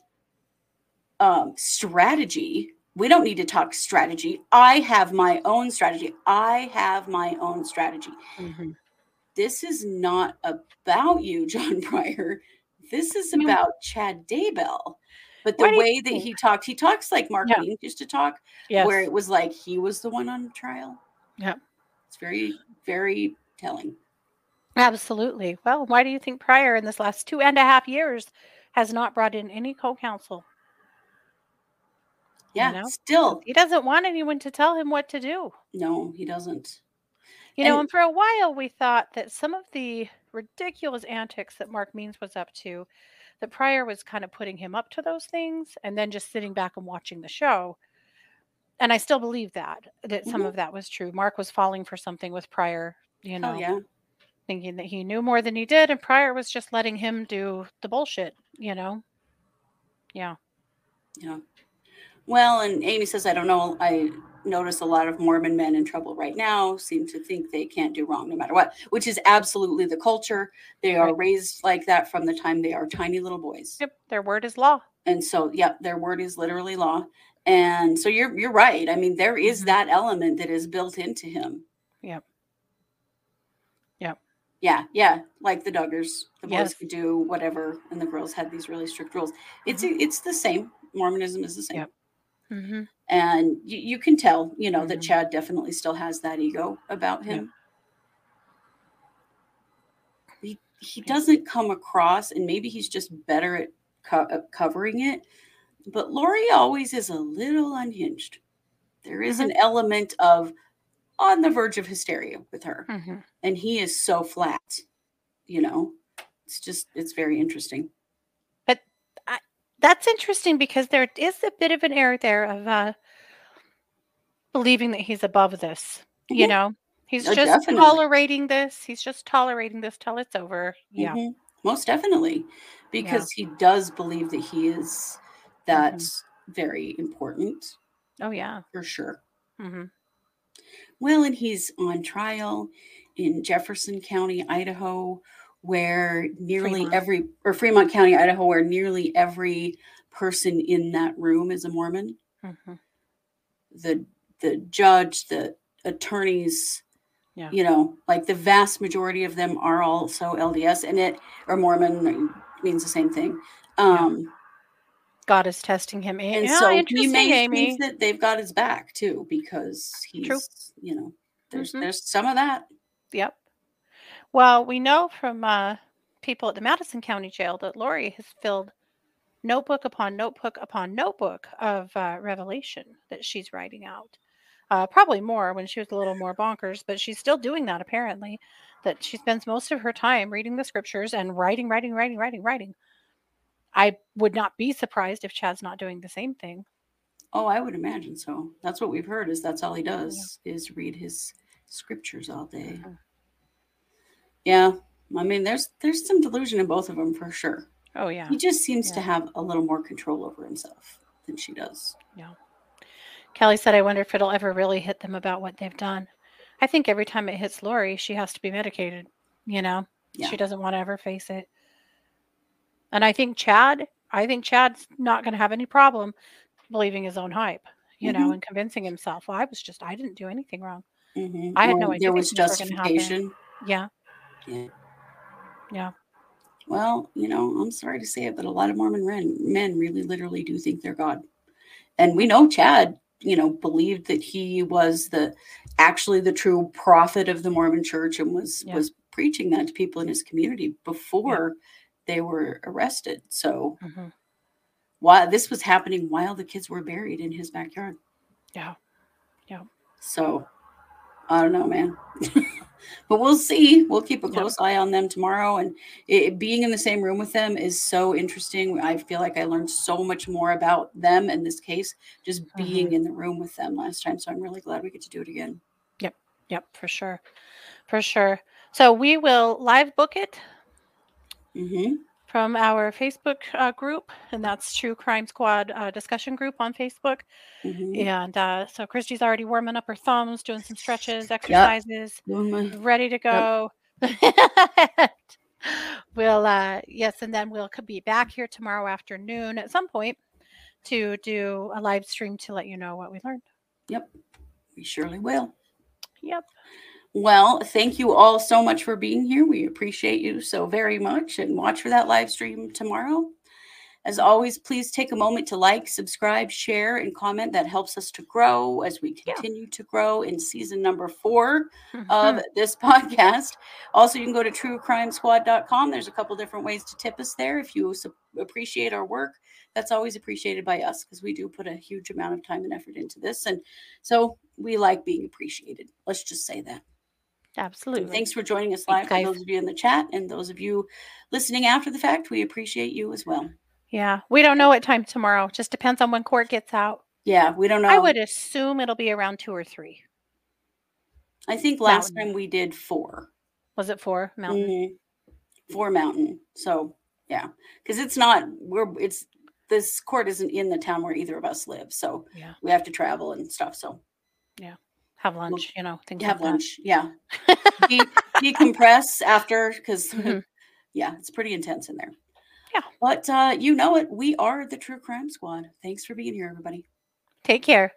um, "Strategy. We don't need to talk strategy. I have my own strategy. I have my own strategy." Mm-hmm. this is not about you, *laughs* John Pryor. This is about Chad Daybell. But the way that he talked, he talks like Mark Yeah. Used to talk, Yes. where it was like he was the one on trial. Yeah. It's very, very telling. Absolutely. Well, why do you think Pryor in this last two and a half years has not brought in any co-counsel? You Yeah. know? Still, He doesn't want anyone to tell him what to do. no, he doesn't. You know, And- and for a while we thought that some of the ridiculous antics that Mark Means was up to, that Pryor was kind of putting him up to those things and then just sitting back and watching the show. And I still believe that, that some Mhm. of that was true. Mark was falling for something with Pryor, you know, Oh yeah. thinking that he knew more than he did, and Pryor was just letting him do the bullshit, you know? Yeah. Yeah. Well, and Amy says, I don't know. I notice a lot of Mormon men in trouble right now seem to think they can't do wrong no matter what, which is absolutely the culture. They are Right. raised like that from the time they are tiny little boys. Yep. Their word is law. And so, yep, their word is literally law. And so you're you're right. I mean, there is Mhm. that element that is built into him. Yep. Yep. Yeah, yeah, like the Duggars. The boys Yes. could do whatever, and the girls had these really strict rules. It's it's the same. Mormonism is the same. Yep. Mm-hmm. And you, you can tell you know that Mhm. chad definitely still has that ego about him. He, he doesn't come across and maybe he's just better at co- uh, covering it but lori always is a little unhinged. There is an element of on the verge of hysteria with her Mm-hmm. and he is so flat you know? It's just it's very interesting That's interesting because there is a bit of an air there of uh, believing that he's above this. You know, he's Oh, just definitely. tolerating this. He's just tolerating this till it's over. Yeah. Mhm. most definitely because he does believe that he is that's very important Oh yeah. for sure Mm-hmm. well and he's on trial in jefferson county idaho where nearly Fremont. every or fremont county idaho where nearly every person in that room is a mormon Mm-hmm. the the judge the attorneys Yeah. You know, like the vast majority of them are also LDS, and it or Mormon means the same thing. Um, God is testing him. And yeah, so he may Amy. think that they've got his back too, because he's, True. you know, there's Mhm. there's some of that. Yep. Well, we know from uh, people at the Madison County Jail that Lori has filled notebook upon notebook upon notebook of uh, revelation that she's writing out. Uh, probably more when she was a little more bonkers, but she's still doing that apparently. That she spends most of her time reading the scriptures and writing, writing, writing, writing, writing. I would not be surprised if Chad's not doing the same thing. Oh, I would imagine so. That's what we've heard is that's all he does is read his scriptures all day. Mhm. Yeah. I mean, there's there's some delusion in both of them for sure. Oh yeah. He just seems to have a little more control over himself than she does. Yeah. Kelly said, I wonder if it'll ever really hit them about what they've done. I think every time it hits Lori, she has to be medicated. You know, Yeah. she doesn't want to ever face it. And I think Chad, I think Chad's not going to have any problem believing his own hype, you know, Mhm. and convincing himself, well, I was just, I didn't do anything wrong. Mhm. I had Or no idea there was things were gonna happen. justification. Yeah. Yeah. Yeah. Well, you know, I'm sorry to say it, but a lot of Mormon men, men really literally do think they're God. And we know Chad, you know, believed that he was the actually the true prophet of the Mormon church and was Yeah. was preaching that to people in his community before they were arrested. So Mhm. while this was happening while the kids were buried in his backyard. Yeah. Yeah. So I don't know, man. *laughs* but we'll see. We'll keep a Yep. close eye on them tomorrow. And it, being in the same room with them is so interesting. I feel like I learned so much more about them in this case, just being in the room with them last time. So I'm really glad we get to do it again. Yep, Yep. for sure. For sure. So we will live book it hmm from our Facebook uh, group, and that's True Crime Squad uh, discussion group on Facebook. hmm And uh, so Christy's already warming up her thumbs, doing some stretches, exercises, ready to go. *laughs* we'll, uh, yes, and then we'll could be back here tomorrow afternoon at some point to do a live stream to let you know what we learned. Yep, we surely will. Yep. Well, thank you all so much for being here. We appreciate you so very much and watch for that live stream tomorrow. As always, please take a moment to like, subscribe, share, and comment. That helps us to grow as we Yeah. continue to grow in season number four of mm-hmm. this *laughs* podcast. Also, you can go to truecrimesquad.com. There's a couple different ways to tip us there. If you appreciate our work, that's always appreciated by us because we do put a huge amount of time and effort into this. And so we like being appreciated. Let's just say that. Absolutely. And thanks for joining us live. For those of you in the chat and those of you listening after the fact, we appreciate you as well. Yeah, we don't know what time tomorrow. Just depends on when court gets out. Yeah, we don't know. I would assume it'll be around two or three. I think last Mountain. time we did four. Was it four mountain? Mhm. Four mountain. So yeah, because it's not. We're it's this court isn't in the town where either of us live, so Yeah. we have to travel and stuff. So Have lunch, you know, things have like lunch. Yeah. *laughs* De- decompress after because *laughs* Mhm. yeah, it's pretty intense in there. Yeah. but uh, you know it. We are the True Crime Squad. Thanks for being here, everybody. Take care.